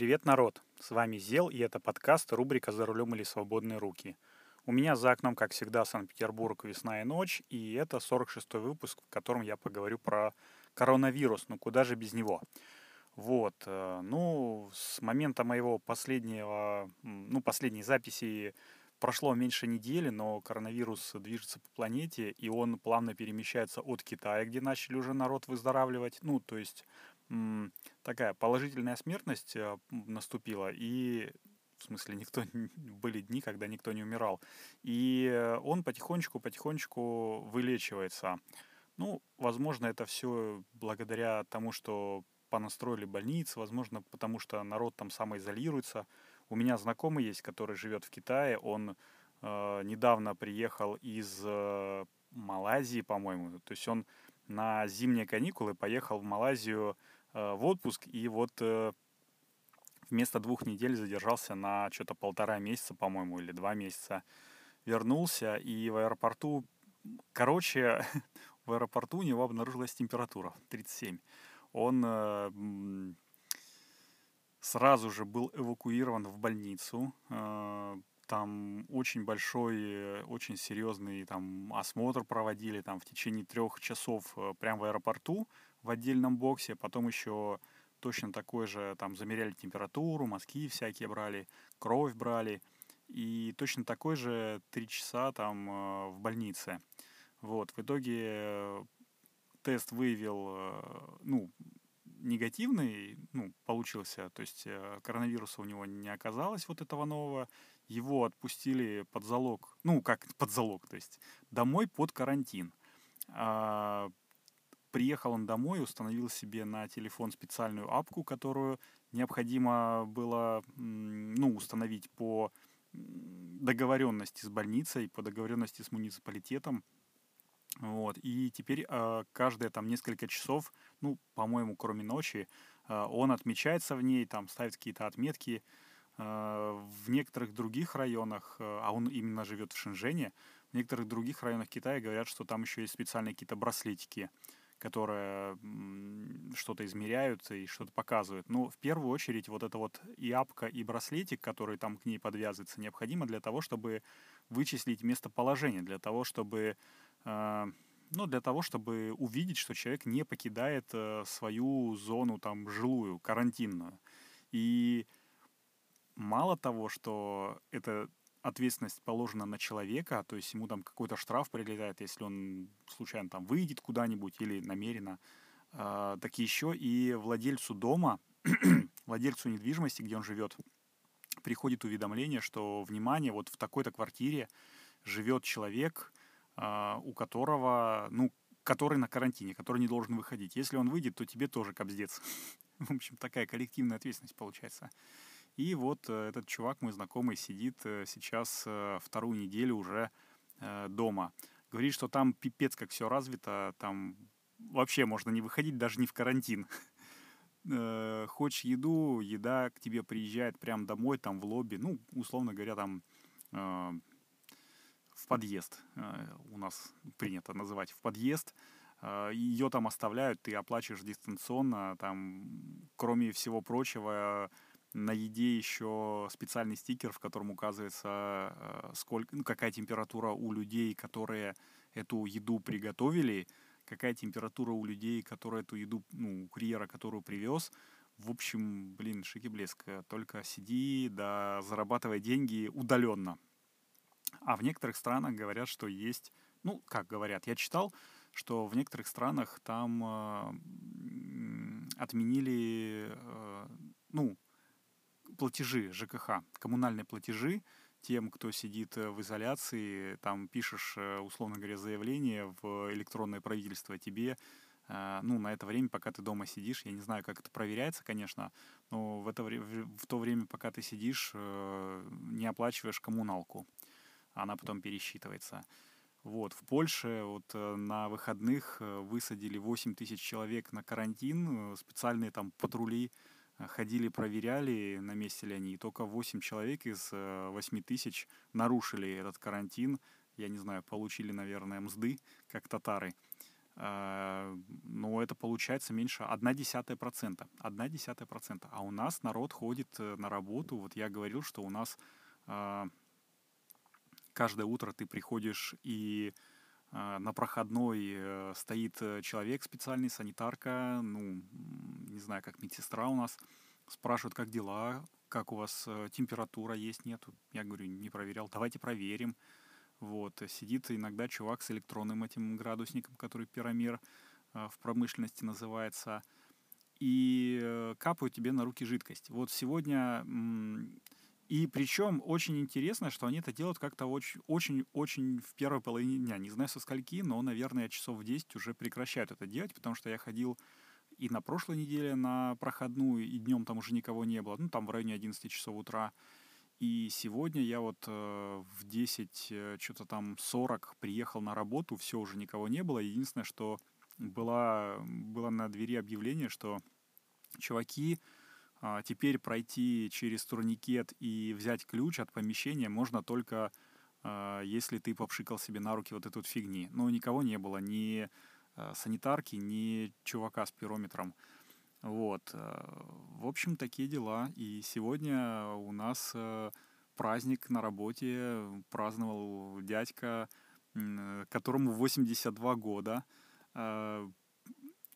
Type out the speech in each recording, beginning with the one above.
Привет, народ! С вами Зел, и это подкаст рубрика «За рулем или свободные руки». У меня за окном, как всегда, Санкт-Петербург, весна и ночь, и это 46-й выпуск, в котором я поговорю про коронавирус, ну куда же без него. Вот, э, ну, с момента моего последнего, ну, последней записи прошло меньше недели, но коронавирус движется по планете, и он плавно перемещается от Китая, где начали уже народ выздоравливать, ну, то есть такая положительная смертность э, наступила, и в смысле, никто были дни, когда никто не умирал. И он потихонечку-потихонечку вылечивается. Ну, возможно, это все благодаря тому, что понастроили больницы, возможно, потому что народ там самоизолируется. У меня знакомый есть, который живет в Китае, он э, недавно приехал из э, Малайзии, по-моему. То есть он на зимние каникулы поехал в Малайзию Э, в отпуск, и вот э, вместо двух недель задержался на что-то полтора месяца, по-моему, или два месяца. Вернулся, и в аэропорту, короче, в аэропорту у него обнаружилась температура 37. Он э, сразу же был эвакуирован в больницу. Там очень большой, очень серьезный там осмотр проводили там в течение трех часов прямо в аэропорту в отдельном боксе, потом еще точно такой же, там замеряли температуру, мазки всякие брали, кровь брали, и точно такой же три часа там э, в больнице. Вот, в итоге э, тест выявил, э, ну, негативный, ну, получился, то есть коронавируса у него не оказалось вот этого нового, его отпустили под залог, ну, как под залог, то есть домой под карантин. А Приехал он домой, установил себе на телефон специальную апку, которую необходимо было ну, установить по договоренности с больницей, по договоренности с муниципалитетом. Вот. И теперь э, каждые там несколько часов, ну, по-моему, кроме ночи, э, он отмечается в ней, там ставит какие-то отметки. Э, в некоторых других районах, э, а он именно живет в Шэньчжэне, в некоторых других районах Китая говорят, что там еще есть специальные какие-то браслетики, которые что-то измеряют и что-то показывают. Но в первую очередь вот эта вот и апка, и браслетик, который там к ней подвязывается, необходимо для того, чтобы вычислить местоположение, для того, чтобы э, ну, для того, чтобы увидеть, что человек не покидает э, свою зону там жилую, карантинную. И мало того, что это ответственность положена на человека, то есть ему там какой-то штраф прилетает, если он случайно там выйдет куда-нибудь или намеренно, э, так еще и владельцу дома, владельцу недвижимости, где он живет, приходит уведомление, что, внимание, вот в такой-то квартире живет человек, э, у которого, ну, который на карантине, который не должен выходить. Если он выйдет, то тебе тоже кобздец. В общем, такая коллективная ответственность получается. И вот э, этот чувак, мой знакомый, сидит э, сейчас э, вторую неделю уже дома. Говорит, что там пипец как все развито, там вообще можно не выходить даже не в карантин. Хочешь еду, еда к тебе приезжает прямо домой, там в лобби, ну, условно говоря, там в подъезд. У нас принято называть в подъезд. Ее там оставляют, ты оплачиваешь дистанционно, там, кроме всего прочего, на еде еще специальный стикер, в котором указывается, э, сколько, ну, какая температура у людей, которые эту еду приготовили, какая температура у людей, которые эту еду, ну, у курьера, которую привез. В общем, блин, шики блеск. Только сиди, да зарабатывай деньги удаленно. А в некоторых странах говорят, что есть, ну, как говорят, я читал, что в некоторых странах там э, отменили, э, ну, платежи ЖКХ, коммунальные платежи тем, кто сидит э, в изоляции, там пишешь, э, условно говоря, заявление в электронное правительство тебе, э, ну, на это время, пока ты дома сидишь, я не знаю, как это проверяется, конечно, но в, это, в то время, пока ты сидишь, не оплачиваешь коммуналку, она потом пересчитывается. Вот, в Польше вот на выходных высадили 8 тысяч человек на карантин, специальные там патрули ходили, проверяли, на месте ли они, и только 8 человек из 8 э, тысяч нарушили этот карантин, я не знаю, получили, наверное, мзды, как татары. э, но это получается меньше 1 десятая процента. 1 десятая процента. А у нас народ ходит э, на работу. Вот я говорил, что у нас э, каждое утро ты приходишь и на проходной стоит человек специальный, санитарка, ну, не знаю, как медсестра у нас, спрашивают, как дела, как у вас температура есть, нет. Я говорю, не проверял, давайте проверим. Вот, сидит иногда чувак с электронным этим градусником, который пиромер э, в промышленности называется, и э, капают тебе на руки жидкость. Вот сегодня... И причем очень интересно, что они это делают как-то очень-очень в первой половине дня. Не знаю со скольки, но, наверное, часов в 10 уже прекращают это делать, потому что я ходил и на прошлой неделе на проходную, и днем там уже никого не было, ну, там в районе 11 часов утра. И сегодня я вот э, в 10, э, что-то там 40 приехал на работу, все, уже никого не было. Единственное, что была, было на двери объявление, что чуваки, теперь пройти через турникет и взять ключ от помещения можно только э, если ты попшикал себе на руки вот эту фигни. Но никого не было, ни э, санитарки, ни чувака с пирометром. Вот. В общем, такие дела. И сегодня у нас э, праздник на работе. Праздновал дядька, которому 82 года.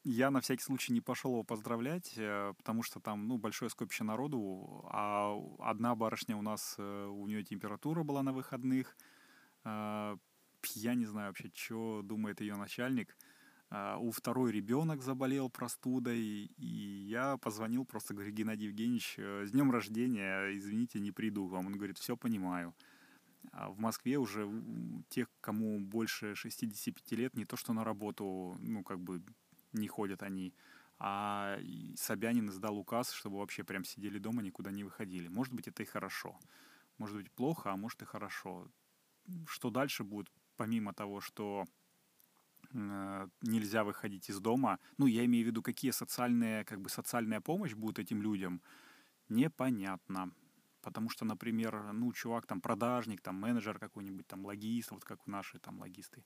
Э, я на всякий случай не пошел его поздравлять, потому что там ну, большое скопище народу, а одна барышня у нас, у нее температура была на выходных. Я не знаю вообще, что думает ее начальник. У второй ребенок заболел простудой, и я позвонил, просто говорю, Геннадий Евгеньевич, э, с днем рождения, извините, не приду вам. Он говорит, все понимаю. А в Москве уже тех, кому больше 65 лет, не то что на работу, ну, как бы не ходят они, а Собянин издал указ, чтобы вообще прям сидели дома, никуда не выходили. Может быть, это и хорошо. Может быть, плохо, а может и хорошо. Что дальше будет, помимо того, что Э, нельзя выходить из дома. Ну, я имею в виду, какие социальные, как бы социальная помощь будет этим людям, непонятно. Потому что, например, ну, чувак там продажник, там менеджер какой-нибудь, там логист, вот как наши там логисты,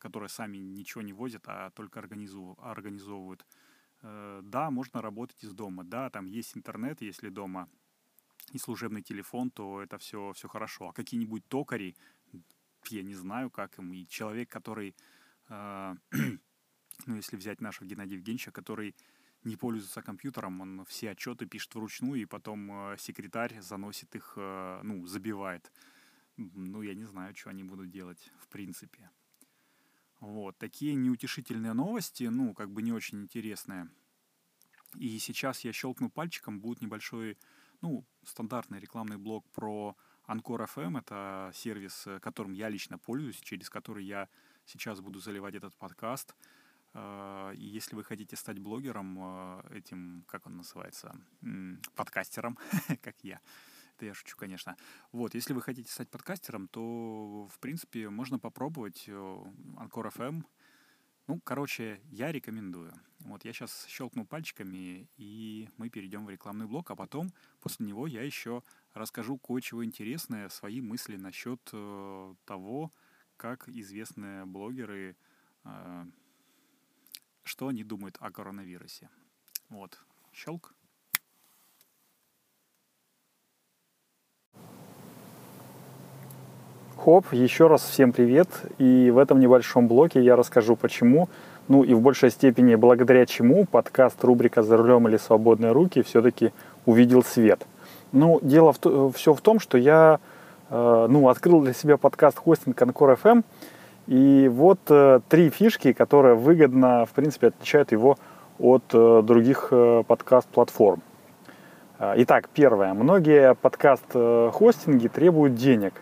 которые сами ничего не возят, а только организовывают. Э, да, можно работать из дома, да, там есть интернет, если дома и служебный телефон, то это все, все хорошо. А какие-нибудь токари, я не знаю, как им, и человек, который а, ну, если взять нашего Геннадия Евгеньевича, который не пользуется компьютером, он все отчеты пишет вручную, и потом э, секретарь заносит их, э, ну, забивает. Ну, я не знаю, что они будут делать, в принципе. Вот, такие неутешительные новости, ну, как бы не очень интересные. И сейчас я щелкну пальчиком, будет небольшой, ну, стандартный рекламный блок про Анкор FM. Это сервис, э, которым я лично пользуюсь, через который я сейчас буду заливать этот подкаст. А, и если вы хотите стать блогером, а, этим, как он называется, подкастером, как я, это я шучу, конечно. Вот, если вы хотите стать подкастером, то, в принципе, можно попробовать Анкор FM. Ну, короче, я рекомендую. Вот я сейчас щелкну пальчиками, и мы перейдем в рекламный блок, а потом, после него, я еще расскажу кое-чего интересное, свои мысли насчет э, того, как известные блогеры, э, что они думают о коронавирусе. Вот, щелк. Хоп, еще раз всем привет. И в этом небольшом блоке я расскажу, почему, ну и в большей степени благодаря чему подкаст рубрика «За рулем или свободные руки» все-таки увидел свет. Ну, дело в, все в том, что я Э, ну, открыл для себя подкаст хостинг Анкор FM. И вот э, три фишки, которые выгодно, в принципе, отличают его от э, других подкаст-платформ. Итак, первое. Многие подкаст-хостинги требуют денег.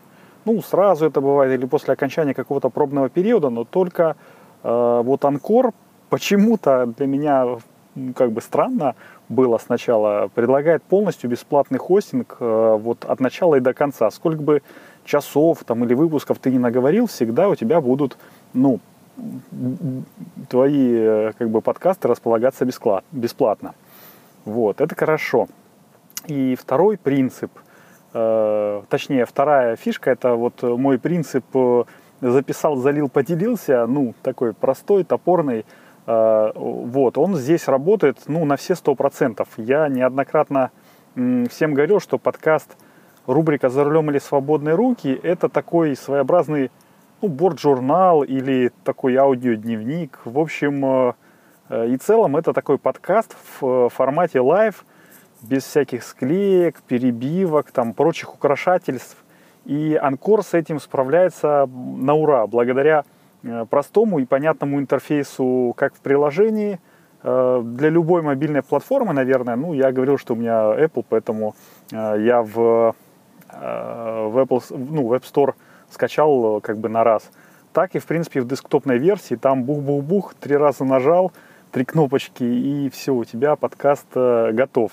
Ну, сразу это бывает или после окончания какого-то пробного периода, но только вот Анкор почему-то для меня как бы странно было сначала, предлагает полностью бесплатный хостинг э, вот от начала и до конца. Сколько бы часов там или выпусков ты не наговорил, всегда у тебя будут, ну, твои э, как бы подкасты располагаться бесплатно. Вот, это хорошо. И второй принцип, э, точнее, вторая фишка, это вот мой принцип записал, залил, поделился, ну, такой простой, топорный, э, вот, он здесь работает, ну, на все сто процентов. Я неоднократно всем говорил, что подкаст рубрика «За рулем или свободные руки» — это такой своеобразный ну, борт-журнал или такой аудиодневник. В общем, э, э, и целом это такой подкаст в формате live, без всяких склеек, перебивок, там, прочих украшательств. И Anchor с этим справляется на ура, благодаря э, простому и понятному интерфейсу как в приложении, для любой мобильной платформы, наверное. Ну, я говорил, что у меня Apple, поэтому я в, в, Apple, ну, в App Store скачал как бы на раз. Так и, в принципе, в десктопной версии там бух-бух-бух, три раза нажал, три кнопочки, и все, у тебя подкаст готов.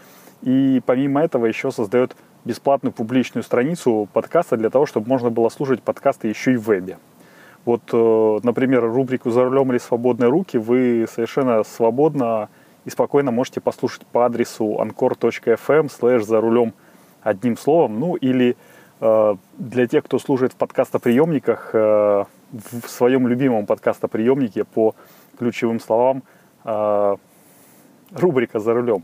И помимо этого еще создает бесплатную публичную страницу подкаста для того, чтобы можно было слушать подкасты еще и в вебе. Вот, э, например, рубрику «За рулем или свободные руки» вы совершенно свободно и спокойно можете послушать по адресу anchor.fm slash «За рулем» одним словом. Ну, или э, для тех, кто служит в подкастоприемниках, э, в своем любимом подкастоприемнике по ключевым словам рубрика «За рулем».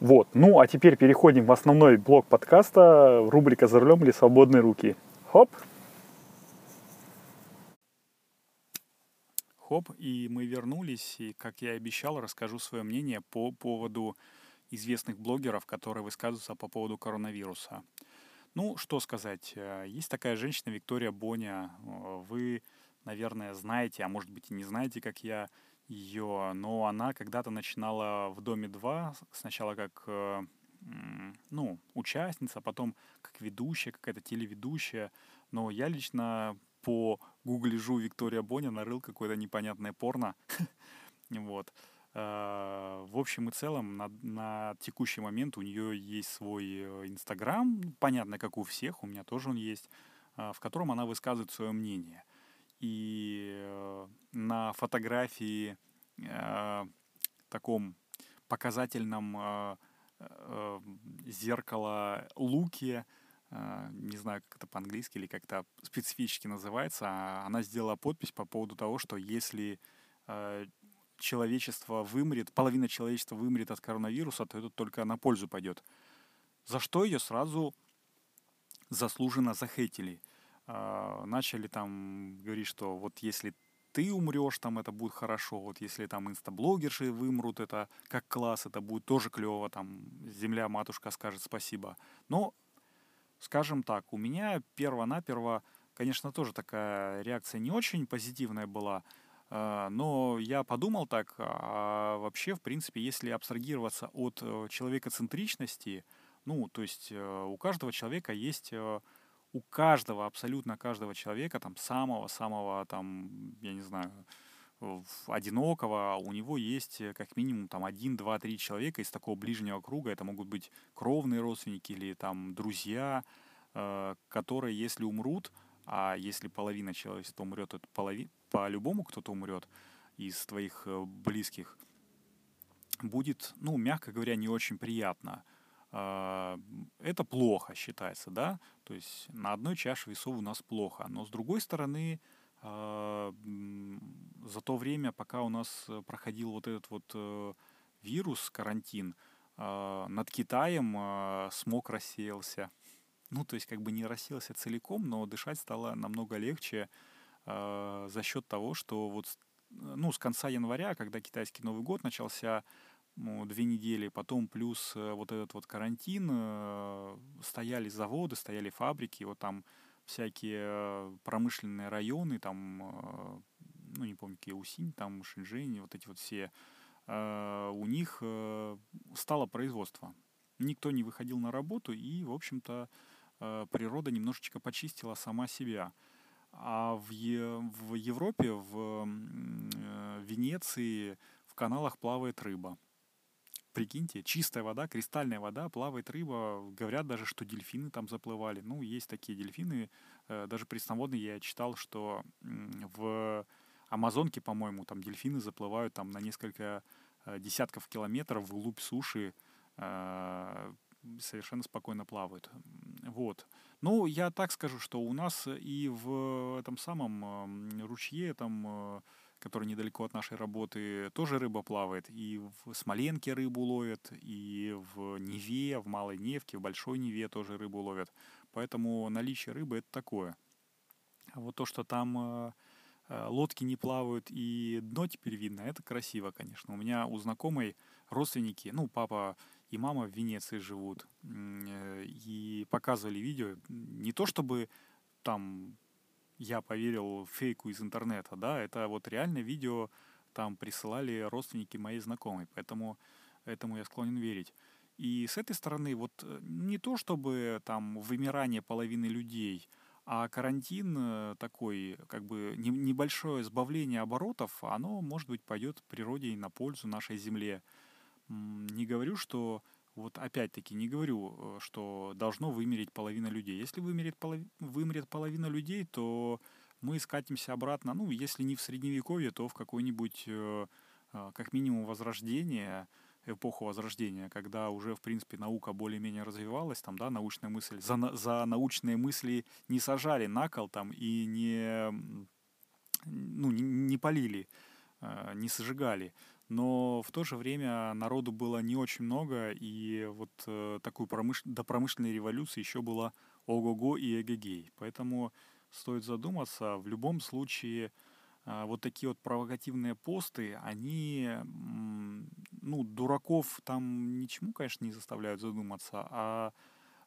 Вот. Ну, а теперь переходим в основной блок подкаста, рубрика «За рулем или свободные руки». Хоп! Хоп, и мы вернулись, и, как я и обещал, расскажу свое мнение по поводу известных блогеров, которые высказываются по поводу коронавируса. Ну, что сказать. Э, есть такая женщина Виктория Боня. Э, вы, наверное, знаете, а может быть и не знаете, как я ее, но она когда-то начинала в Доме 2, сначала как э, ну, участница, а потом как ведущая, какая-то телеведущая. Но я лично по гуглежу Виктория Боня нарыл какое-то непонятное порно. Вот. Э, в общем и целом, на, на текущий момент у нее есть свой э, Инстаграм, понятно, как у всех, у меня тоже он есть, в котором она высказывает свое мнение. И на фотографии таком показательном зеркало луки, не знаю, как это по-английски или как-то специфически называется, а она сделала подпись по поводу того, что если человечество вымрет, половина человечества вымрет от коронавируса, то это только на пользу пойдет. За что ее сразу заслуженно захейтили. А, начали там говорить, что вот если ты умрешь, там это будет хорошо. Вот если там инстаблогерши вымрут, это как класс, это будет тоже клево, там земля матушка скажет спасибо. Но, скажем так, у меня перво-наперво, конечно, тоже такая реакция не очень позитивная была. А, но я подумал так, а вообще, в принципе, если абстрагироваться от э, человекоцентричности, ну, то есть э, у каждого человека есть, э, у каждого, абсолютно каждого человека, там, самого-самого, там, я не знаю, одинокого, у него есть как минимум там один, два, три человека из такого ближнего круга. Это могут быть кровные родственники или там друзья, которые, если умрут, а если половина человечества умрет, то полови... по-любому кто-то умрет из твоих э, близких, будет, ну, мягко говоря, не очень приятно. А, это плохо считается, да, то есть на одной чаше весов у нас плохо, но с другой стороны, а, за то время, пока у нас проходил вот этот вот э, вирус, карантин, а, над Китаем смог рассеялся, ну, то есть как бы не рассеялся целиком, но дышать стало намного легче э, за счет того, что вот ну, с конца января, когда китайский Новый год начался, ну, две недели, потом плюс э, вот этот вот карантин, э, стояли заводы, стояли фабрики, вот там всякие промышленные районы, там, э, ну, не помню, какие Усинь, там, Шэньчжэнь, вот эти вот все, у них стало производство. Никто не выходил на работу, и, в общем-то, природа немножечко почистила сама себя. А в, е- в Европе, в Венеции, в каналах плавает рыба. Прикиньте, чистая вода, кристальная вода, плавает рыба. Говорят даже, что дельфины там заплывали. Ну, есть такие дельфины. Э, даже пресноводные я читал, что в Амазонке, по-моему, там дельфины заплывают там на несколько десятков километров вглубь суши совершенно спокойно плавают. Вот. Ну, я так скажу, что у нас и в этом самом ручье, там, э, который недалеко от нашей работы, тоже рыба плавает. И в Смоленке рыбу ловят, и в Неве, в Малой Невке, в Большой Неве тоже рыбу ловят. Поэтому наличие рыбы — это такое. А вот то, что там э, э, лодки не плавают и дно теперь видно, это красиво, конечно. У меня у знакомой родственники, ну, папа и мама в Венеции живут. Э, и показывали видео. Не то чтобы там я поверил фейку из интернета, да, это вот реально видео там присылали родственники моей знакомой, поэтому этому я склонен верить. И с этой стороны вот э, не то чтобы там вымирание половины людей, а карантин э, такой, как бы небольшое сбавление оборотов, оно, может быть, пойдет природе и на пользу нашей Земле не говорю, что вот опять-таки не говорю, э, что должно вымереть половина людей. Если вымерет, полов... вымрет половина людей, то мы скатимся обратно, ну, если не в средневековье, то в какой-нибудь, э, э, как минимум, возрождение, эпоху возрождения, когда уже, в принципе, наука более-менее развивалась, там, да, научная мысль, за, за научные мысли не сажали на кол там и не, ну, не, не полили, не сожигали но в то же время народу было не очень много, и вот э, такую промыш... до промышленной революции еще было ого-го и эгегей. Поэтому стоит задуматься, в любом случае э, вот такие вот провокативные посты, они, ну, дураков там ничему, конечно, не заставляют задуматься, а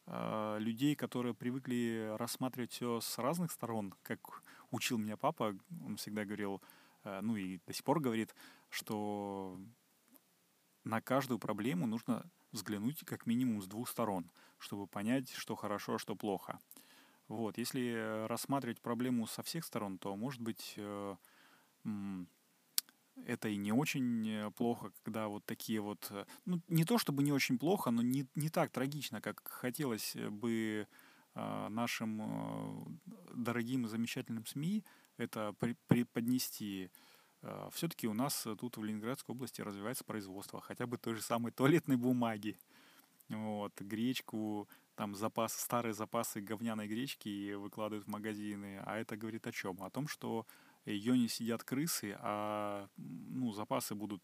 э, людей, которые привыкли рассматривать все с разных сторон, как учил меня папа, он всегда говорил, э, ну и до сих пор говорит, что на каждую проблему нужно взглянуть как минимум с двух сторон, чтобы понять, что хорошо, а что плохо. Вот, если рассматривать проблему со всех сторон, то, может быть, э, это и не очень э, плохо, когда вот такие вот, э, ну, не то чтобы не очень плохо, но не, не так трагично, как хотелось бы нашим дорогим и замечательным СМИ это преподнести. Э, все-таки у нас тут в Ленинградской области развивается производство хотя бы той же самой туалетной бумаги. Вот, гречку, там запас, старые запасы говняной гречки выкладывают в магазины. А это говорит о чем? О том, что ее не сидят крысы, а ну, запасы будут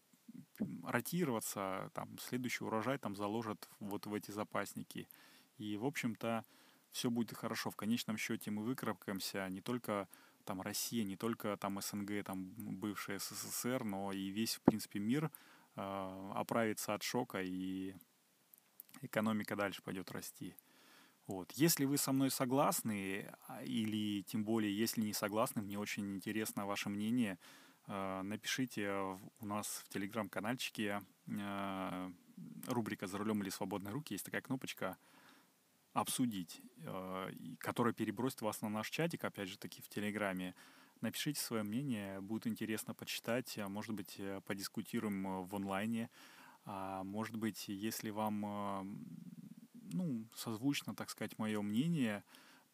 ротироваться, там, следующий урожай там заложат вот в эти запасники. И, в общем-то, все будет хорошо. В конечном счете мы выкарабкаемся не только там Россия, не только там СНГ, там бывшая СССР, но и весь, в принципе, мир э, оправится от шока, и экономика дальше пойдет расти. Вот. Если вы со мной согласны, а, или тем более, если не согласны, мне очень интересно ваше мнение. э, напишите у нас в телеграм-канальчике э, рубрика «За рулем или свободные руки» есть такая кнопочка «Обсудить», которая перебросит вас на наш чатик, опять же таки, в Телеграме. Напишите свое мнение, будет интересно почитать, а может быть, подискутируем в онлайне. А может быть, если вам ну, созвучно, так сказать, мое мнение,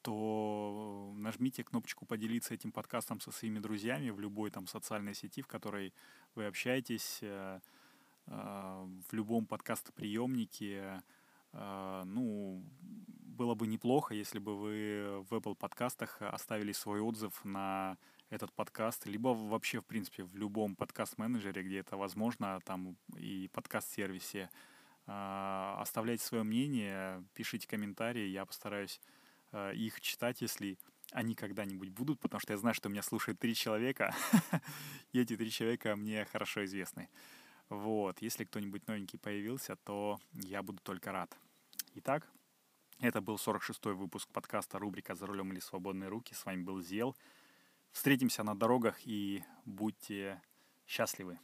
то нажмите кнопочку «Поделиться этим подкастом со своими друзьями» в любой там социальной сети, в которой вы общаетесь, э, э, в любом подкастоприемнике. Э, ну, было бы неплохо, если бы вы в Apple подкастах оставили свой отзыв на этот подкаст, либо вообще, в принципе, в любом подкаст-менеджере, где это возможно, там и подкаст-сервисе. А, оставляйте свое мнение, пишите комментарии, я постараюсь а, их читать, если они когда-нибудь будут, потому что я знаю, что меня слушает три человека, и эти три человека мне хорошо известны. Вот, если кто-нибудь новенький появился, то я буду только рад. Итак, это был 46-й выпуск подкаста рубрика «За рулем или свободные руки». С вами был Зел. Встретимся на дорогах и будьте счастливы.